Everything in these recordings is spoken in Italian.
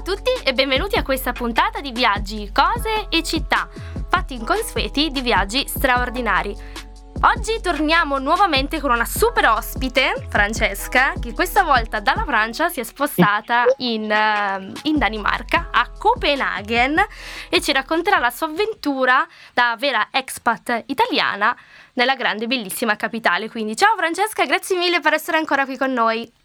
a tutti e benvenuti a questa puntata di viaggi, cose e città, fatti inconsueti di viaggi straordinari. Oggi torniamo nuovamente con una super ospite, Francesca, che questa volta dalla Francia si è spostata in, uh, in, Danimarca, a Copenaghen, e ci racconterà la sua avventura da vera expat italiana nella grande e bellissima capitale. Quindi ciao Francesca, grazie mille per essere ancora qui con noi.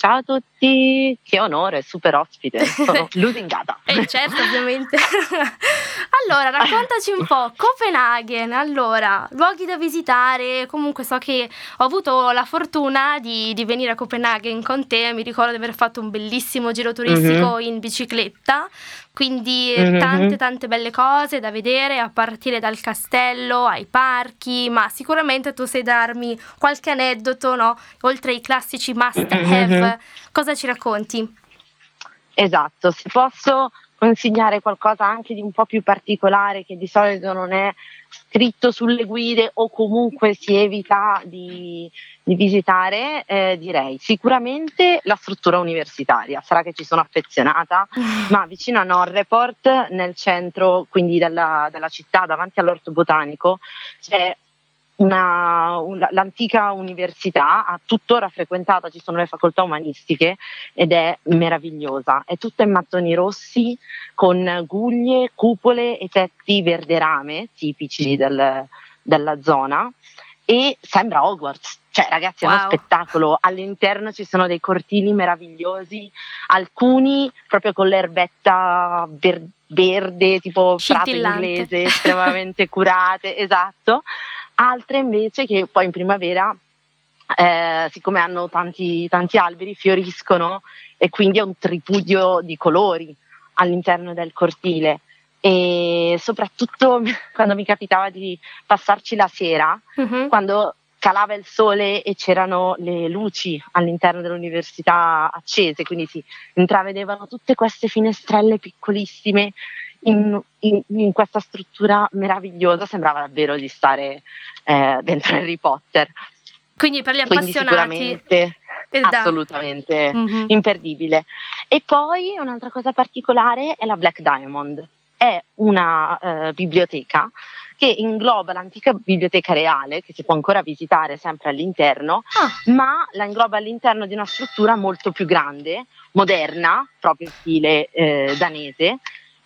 Ciao a tutti, che onore, super ospite, sono lusingata. eh certo, ovviamente. allora, raccontaci un po', Copenaghen, allora, luoghi da visitare, comunque so che ho avuto la fortuna di, di venire a Copenaghen con te, mi ricordo di aver fatto un bellissimo giro turistico mm-hmm. in bicicletta, quindi mm-hmm. tante tante belle cose da vedere a partire dal castello ai parchi, ma sicuramente tu sai darmi qualche aneddoto, no? Oltre ai classici must have, mm-hmm. cosa ci racconti? Esatto, se posso consigliare qualcosa anche di un po' più particolare che di solito non è scritto sulle guide o comunque si evita di, di visitare, eh, direi sicuramente la struttura universitaria. Sarà che ci sono affezionata, ma vicino a Norreport, nel centro quindi della, della città, davanti all'orto botanico, c'è una, una, l'antica università, ha tuttora frequentata, ci sono le facoltà umanistiche ed è meravigliosa. È tutta in mattoni rossi con guglie, cupole e tetti verde rame tipici del, della zona e sembra Hogwarts. Cioè, ragazzi, è wow. uno spettacolo. All'interno ci sono dei cortili meravigliosi, alcuni proprio con l'erbetta ver- verde, tipo prato inglese, estremamente curate, esatto altre invece che poi in primavera, eh, siccome hanno tanti, tanti alberi, fioriscono e quindi è un tripudio di colori all'interno del cortile e soprattutto quando mi capitava di passarci la sera, uh-huh. quando calava il sole e c'erano le luci all'interno dell'università accese, quindi si intravedevano tutte queste finestrelle piccolissime in, in, in, questa struttura meravigliosa sembrava davvero di stare eh, dentro Harry Potter. Quindi per gli appassionati. Quindi assolutamente mm-hmm. imperdibile. E poi un'altra cosa particolare è la Black Diamond. È una eh, biblioteca che ingloba l'antica biblioteca reale, che si può ancora visitare sempre all'interno, ah. ma la ingloba all'interno di una struttura molto più grande, moderna, proprio in stile eh, danese,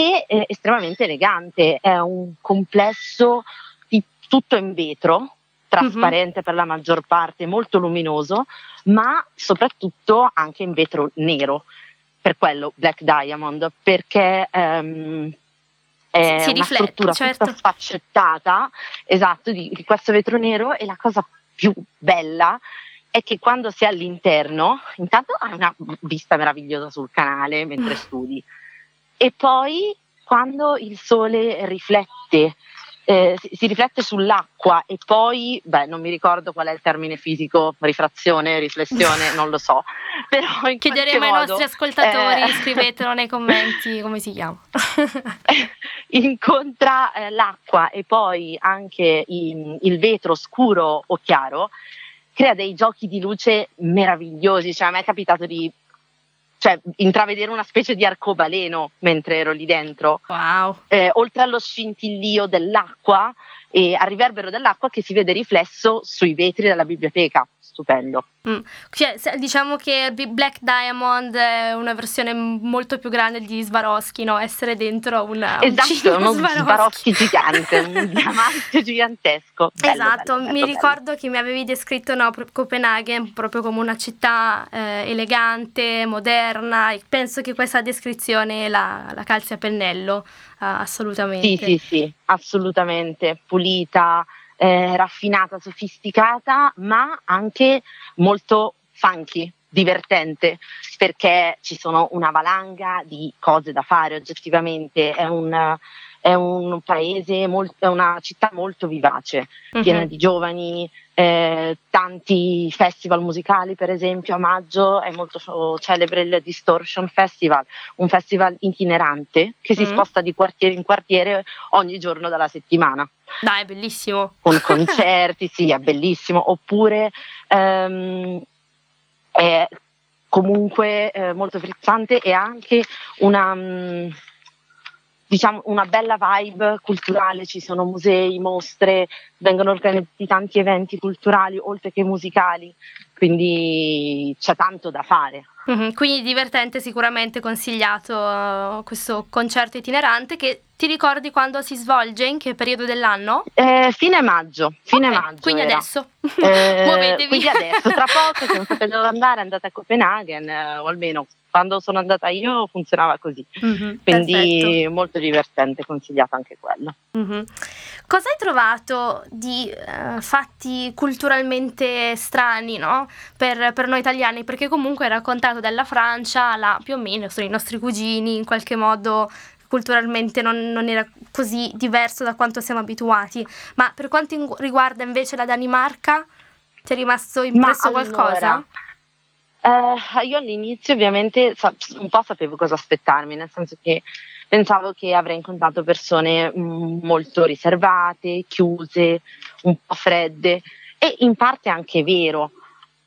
e eh, estremamente elegante. È un complesso di tutto in vetro, trasparente mm-hmm. per la maggior parte, molto luminoso, ma soprattutto anche in vetro nero. Per quello Black Diamond, perché ehm, è si una riflette, struttura certo. tutta sfaccettata, esatto, di, di questo vetro nero e la cosa più bella è che quando sei all'interno, intanto hai una vista meravigliosa sul canale mentre studi, e poi quando il sole riflette, eh, si, riflette sull'acqua e poi, beh, non mi ricordo qual è il termine fisico, rifrazione, riflessione, non lo so. Però Chiederemo ai nostri ascoltatori, eh, scrivetelo nei commenti come si chiama. incontra eh, l'acqua e poi anche in, il vetro scuro o chiaro, crea dei giochi di luce meravigliosi. Cioè, a me è capitato di cioè intravedere una specie di arcobaleno mentre ero lì dentro. Wow. Eh, oltre allo scintillio dell'acqua e al riverbero dell'acqua che si vede riflesso sui vetri della biblioteca stupendo. Mm. Cioè, diciamo che Black Diamond è una versione molto più grande di Swarovski, no? Essere dentro una, esatto, un uno Swarovski gigante, un diamante gigantesco. Bello, esatto, bello, bello, mi ricordo che mi avevi descritto no, Copenaghen proprio come una città eh, elegante, moderna e penso che questa descrizione la, la calzi a pennello, uh, assolutamente. Sì, sì, sì, assolutamente, pulita, eh, raffinata, sofisticata, ma anche molto funky, divertente, perché ci sono una valanga di cose da fare oggettivamente, è un, è un paese, molt, è una città molto vivace, uh-huh. piena di giovani, eh, tanti festival musicali, per esempio a maggio è molto celebre il Distortion Festival, un festival itinerante che si mm. sposta di quartiere in quartiere ogni giorno della settimana. Dai, è bellissimo. Con concerti, sì, è bellissimo. Oppure ehm, è comunque eh, molto frizzante e anche una, mh, mm, diciamo, una bella vibe culturale, ci sono musei, mostre, vengono organizzati tanti eventi culturali oltre che musicali, quindi c'è tanto da fare. Mm-hmm, quindi divertente, sicuramente consigliato uh, questo concerto itinerante che ti ricordi quando si svolge? In che periodo dell'anno? Eh, fine maggio. Fine okay, maggio quindi era. adesso. Eh, Muovetevi. Quindi adesso, tra poco, se non sapete dove andare, andate a Copenaghen, eh, o almeno quando sono andata io funzionava così. Mm-hmm, quindi perfetto. molto divertente, consigliato anche quello. Mm-hmm. Cosa hai trovato di uh, fatti culturalmente strani no? per, per, noi italiani? Perché comunque hai raccontato della Francia, la, più o meno sono i nostri cugini, in qualche modo culturalmente non, non, era così diverso da quanto siamo abituati. Ma per quanto riguarda invece la Danimarca, ti è rimasto impresso Ma qualcosa? Allora, eh, io all'inizio ovviamente un po' sapevo cosa aspettarmi, nel senso che pensavo che avrei incontrato persone mm, molto riservate, chiuse, un po' fredde e in parte anche vero,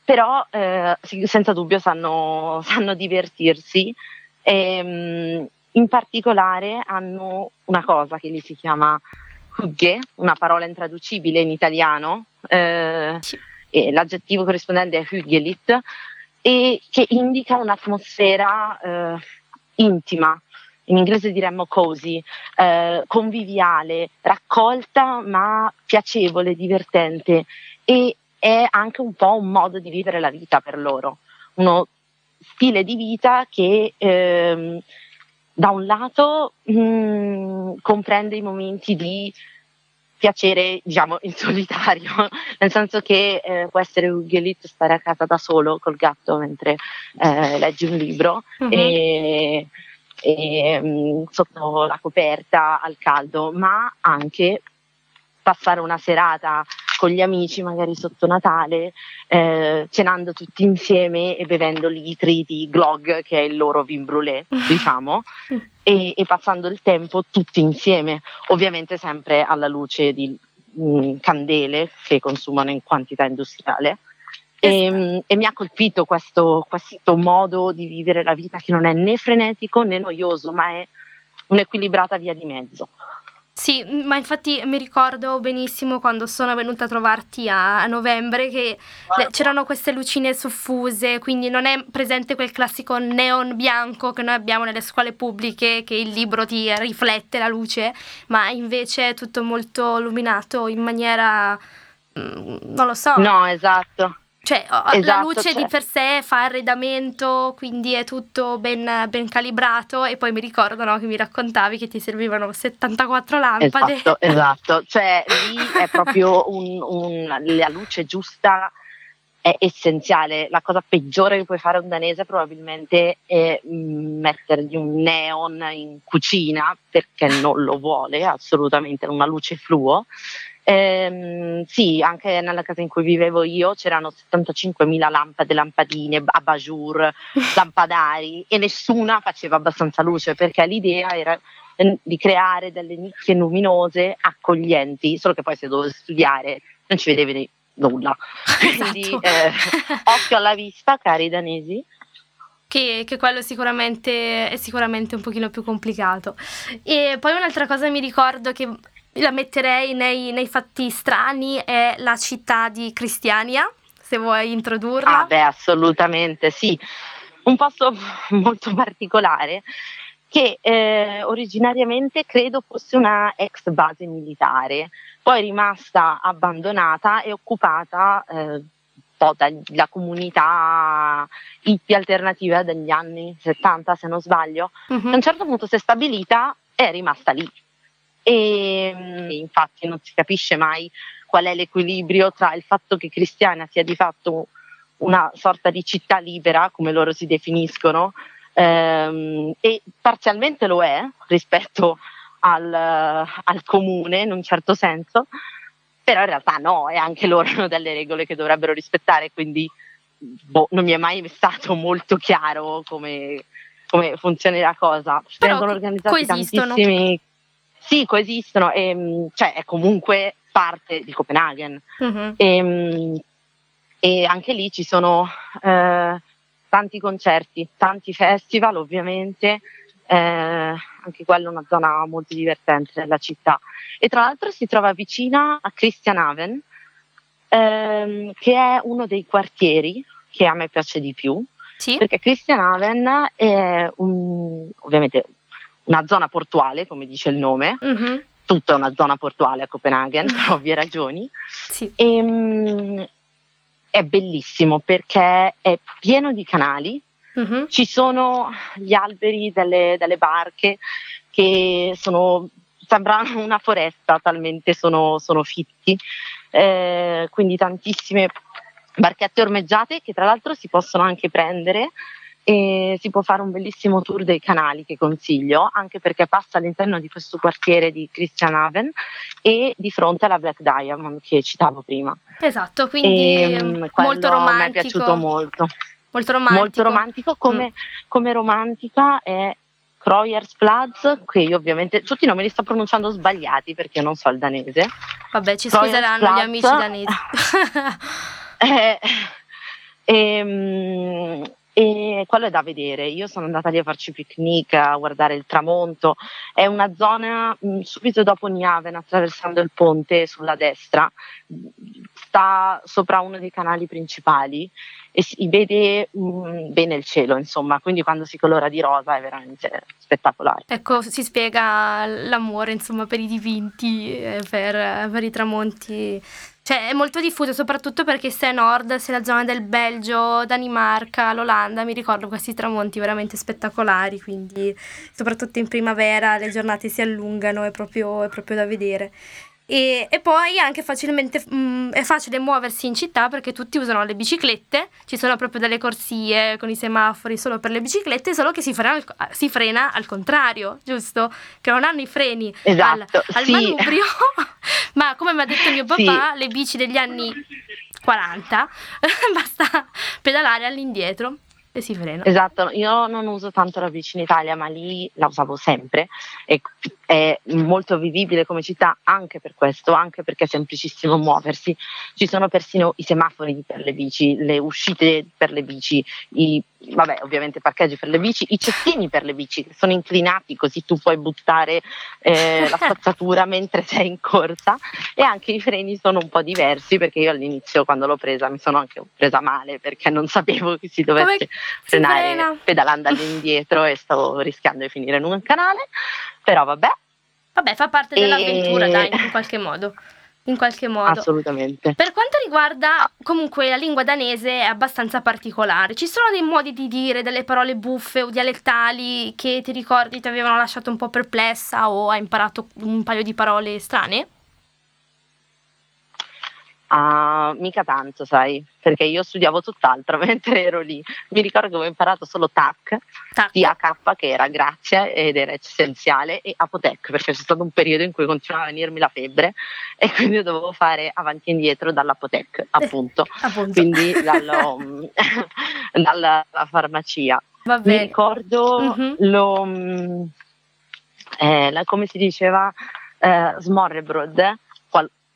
però eh, senza dubbio sanno, sanno divertirsi. E, ehm, in particolare hanno una cosa che gli si chiama hugge, una parola intraducibile in italiano, eh, sì. l'aggettivo corrispondente è huggelit, e che indica un'atmosfera eh, intima, in inglese diremmo cozy, eh, conviviale, raccolta ma piacevole, divertente e è anche un po' un modo di vivere la vita per loro, uno stile di vita che ehm, da un lato mh, mm, comprende i momenti di piacere, diciamo, in solitario, nel senso che eh, può essere un Gelit stare a casa da solo col gatto mentre eh, leggi un libro uh-huh. e, e mh, sotto la coperta al caldo, ma anche passare una serata con gli amici, magari sotto Natale, eh, cenando tutti insieme e bevendo litri di glog, che è il loro vin brûlé, diciamo, e, e, passando il tempo tutti insieme, ovviamente sempre alla luce di mh, mm, candele che consumano in quantità industriale. E, mm, e, mi ha colpito questo, questo modo di vivere la vita che non è né frenetico né noioso, ma è un'equilibrata via di mezzo. Sì, ma infatti mi ricordo benissimo quando sono venuta a trovarti a, novembre che le, c'erano queste lucine soffuse, quindi non è presente quel classico neon bianco che noi abbiamo nelle scuole pubbliche, che il libro ti riflette la luce, ma invece è tutto molto illuminato in maniera, mm, non lo so. No, esatto. Cioè, esatto, la luce cioè. di per sé fa arredamento, quindi è tutto ben, ben calibrato e poi mi ricordo no, che mi raccontavi che ti servivano 74 lampade. Esatto, esatto. cioè lì è proprio un, un, la luce giusta è essenziale. La cosa peggiore che puoi fare a un danese probabilmente è mm, mettergli un neon in cucina perché non lo vuole assolutamente, una luce fluo Ehm, sì, anche nella casa in cui vivevo io c'erano 75.000 lampade, lampadine, abajur, lampadari e nessuna faceva abbastanza luce perché l'idea era ehm, di creare delle nicchie luminose accoglienti, solo che poi se dovevo studiare non ci vedevi nulla. Quindi esatto. eh, occhio alla vista, cari danesi. Che, che, quello sicuramente è sicuramente un pochino più complicato. E poi un'altra cosa mi ricordo che la metterei nei, nei, fatti strani è la città di Cristiania, se vuoi introdurla. Ah, beh, assolutamente sì. Un posto molto particolare che eh, originariamente credo fosse una ex base militare, poi rimasta abbandonata e occupata eh, dalla comunità hippie alternativa degli anni 70, se non sbaglio. Uh-huh. A un certo punto si è stabilita e è rimasta lì e mm, infatti non si capisce mai qual è l'equilibrio tra il fatto che Cristiana sia di fatto una sorta di città libera, come loro si definiscono, ehm, e parzialmente lo è rispetto al, al, comune in un certo senso, però in realtà no, e anche loro hanno delle regole che dovrebbero rispettare, quindi boh, non mi è mai stato molto chiaro come, come funziona la cosa. Però Vengono organizzati coesistono. tantissimi sì, coesistono, e, ehm, cioè è comunque parte di Copenaghen. Uh-huh. E, e, anche lì ci sono eh, tanti concerti, tanti festival ovviamente, eh, anche quella è una zona molto divertente della città. E tra l'altro si trova vicina a Christianhaven, ehm, che è uno dei quartieri che a me piace di più, Sì? perché Christianhaven è un- ovviamente una zona portuale, come dice il nome, Mhm, tutta una zona portuale a Copenaghen, per ovvie ragioni, Sì. e, mm, è bellissimo perché è pieno di canali, Mhm. ci sono gli alberi delle, delle barche che sono, sembrano una foresta, talmente sono, sono fitti, Eh, quindi tantissime barchette ormeggiate che tra l'altro si possono anche prendere e si può fare un bellissimo tour dei canali che consiglio, anche perché passa all'interno di questo quartiere di Christianhaven e di fronte alla Black Diamond che citavo prima. Esatto, quindi E, mm, molto quello Mi è romantico. piaciuto molto Molto romantico. molto romantico come, Mm. come romantica è Kroyersplatz che io ovviamente tutti non me li sto pronunciando sbagliati perché non so il danese Vabbè, ci scuseranno gli amici danesi. Eh, ehm, e quello è da vedere. Io sono andata lì a farci picnic, a guardare il tramonto. È una zona mh, subito dopo Niaven, attraversando il ponte sulla destra, sta sopra uno dei canali principali e si vede mh, bene il cielo, insomma. Quindi quando si colora di rosa è veramente spettacolare. Ecco, si spiega l'amore, insomma, per i dipinti, per, per i tramonti. Cioè, è molto diffuso, soprattutto perché se è nord, se è la zona del Belgio, Danimarca, l'Olanda, mi ricordo questi tramonti veramente spettacolari, quindi soprattutto in primavera le giornate si allungano, è proprio, è proprio da vedere. E, e poi anche facilmente mm, è facile muoversi in città perché tutti usano le biciclette, ci sono proprio delle corsie con i semafori solo per le biciclette, solo che si frena al, si frena al contrario, giusto? Che non hanno i freni al, Esatto, al sì. manubrio, ma come mi ha detto mio Sì. papà, le bici degli anni 40 basta pedalare all'indietro e si frena. Esatto, io non uso tanto la bici in Italia, ma lì la usavo sempre e è molto vivibile come città anche per questo, anche perché è semplicissimo muoversi. Ci sono persino i semafori per le bici, le uscite per le bici, i, vabbè, ovviamente parcheggi per le bici, i cestini per le bici che sono inclinati così tu puoi buttare eh, la spazzatura mentre sei in corsa e anche i freni sono un po' diversi perché io all'inizio quando l'ho presa mi sono anche presa male perché non sapevo che si dovesse Come si frenare frena? pedalando all'indietro e stavo rischiando di finire in un canale, però vabbè, Vabbè, fa parte E- dell'avventura, dai, in qualche modo. In qualche modo. assolutamente. Per quanto riguarda comunque la lingua danese è abbastanza particolare. Ci sono dei modi di dire, delle parole buffe o dialettali che ti ricordi ti avevano lasciato un po' perplessa o hai imparato un paio di parole strane? Ah, mica tanto, sai, perché io studiavo tutt'altro mentre ero lì. Mi ricordo che avevo imparato solo TAC, Tac. TAK, che era grazia ed era essenziale, e Apotec, perché c'è stato un periodo in cui continuava a venirmi la febbre e quindi dovevo fare avanti e indietro dall'Apotec, appunto, Appunto. quindi dallo- dalla farmacia. Mi ricordo Mhm. lo, mm, eh, la- come si diceva, eh, smorrebrod,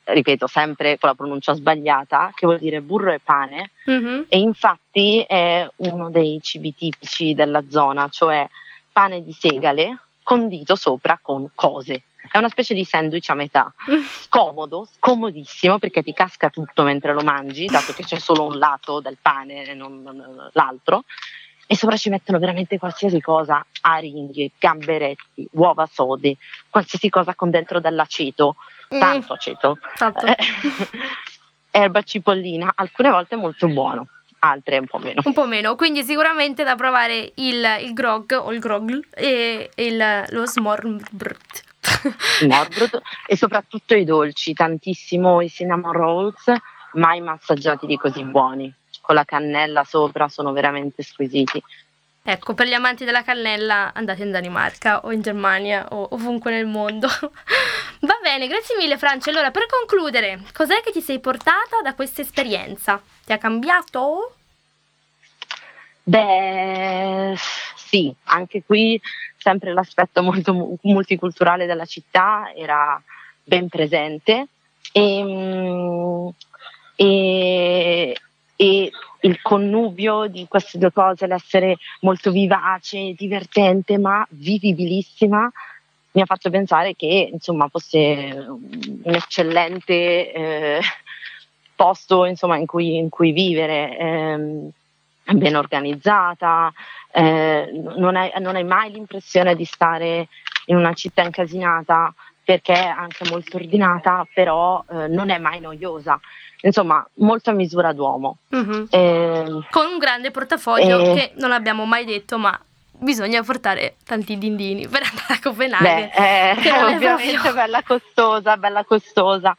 ripeto sempre con la pronuncia sbagliata, che vuol dire burro e pane, Mhm. e infatti è uno dei cibi tipici della zona, cioè pane di segale condito sopra con cose. È una specie di sandwich a metà, comodo, scomodissimo perché ti casca tutto mentre lo mangi, dato che c'è solo un lato del pane e non l'altro. E sopra ci mettono veramente qualsiasi cosa, aringhe, gamberetti, uova sode, qualsiasi cosa con dentro dell'aceto, tanto aceto, Esatto. eh, erba cipollina, alcune volte molto buono, altre un po' meno. Un po' meno, quindi sicuramente da provare il, il grog o il grogl e il, lo smorbrut. Morbrot e soprattutto i dolci, tantissimo i cinnamon rolls, mai massaggiati di così buoni. Con la cannella sopra sono veramente squisiti. Ecco, per gli amanti della cannella andate in Danimarca o in Germania o ovunque nel mondo. Va bene, grazie mille Francia. Allora, per concludere, cos'è che ti sei portata da questa esperienza? Ti ha cambiato? Beh, sì, anche qui sempre l'aspetto molto mu- multiculturale della città era ben presente e, mm, e- e il connubio di queste due cose, l'essere molto vivace, divertente, ma vivibilissima, mi ha fatto pensare che insomma fosse un eccellente eh, posto insomma, in, cui, in, cui, vivere, ehm, ben organizzata, eh, non, hai, non hai mai l'impressione di stare in una città incasinata perché è anche molto ordinata, però eh, non è mai noiosa. Insomma, molto a misura d'uomo. Mm-hmm. Eh, Con un grande portafoglio eh, che non abbiamo mai detto, ma bisogna portare tanti dindini per andare a Copenaghen. Beh, eh, ovviamente proprio... bella costosa, bella costosa.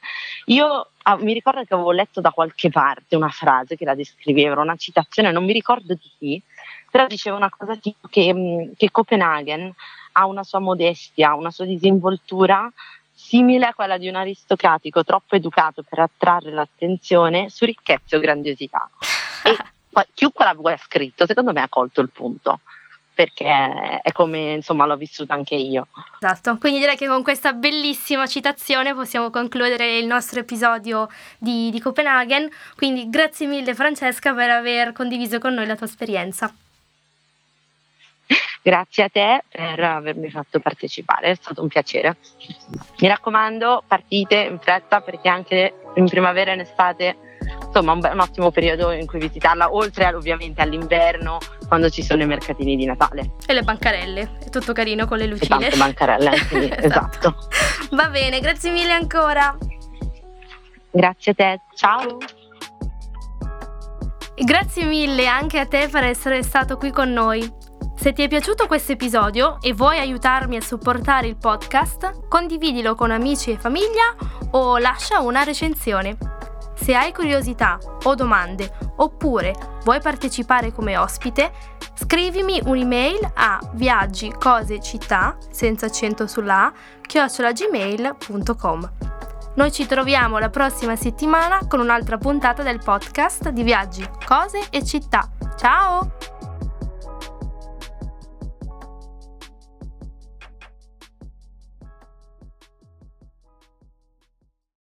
Io ah, mi ricordo che avevo letto da qualche parte una frase che la descriveva, una citazione, non mi ricordo di chi, però diceva una cosa tipo che, mm, che Copenaghen ha una sua modestia, una sua disinvoltura simile a quella di un aristocratico troppo educato per attrarre l'attenzione su ricchezza o grandiosità. E chiunque l'abbia scritto, secondo me ha colto il punto perché è come insomma l'ho vissuta anche io. Esatto, quindi direi che con questa bellissima citazione possiamo concludere il nostro episodio di, di Copenaghen, quindi grazie mille Francesca per aver condiviso con noi la tua esperienza. Grazie a te per avermi fatto partecipare, è stato un piacere. Mi raccomando, partite in fretta perché anche in primavera e in estate insomma un, un, ottimo periodo in cui visitarla, oltre ovviamente all'inverno quando ci sono i mercatini di Natale. E le bancarelle, è tutto carino con le lucine. E tante bancarelle anche lì, esatto. esatto. Va bene, grazie mille ancora. Grazie a te, ciao. Grazie mille anche a te per essere stato qui con noi. Se ti è piaciuto questo episodio e vuoi aiutarmi a supportare il podcast, condividilo con amici e famiglia o lascia una recensione. Se hai curiosità o domande oppure vuoi partecipare come ospite, scrivimi un'email a viaggi cose città senza accento sulla A chiocciolagmail.com. Noi ci troviamo la prossima settimana con un'altra puntata del podcast di viaggi, cose e città. Ciao!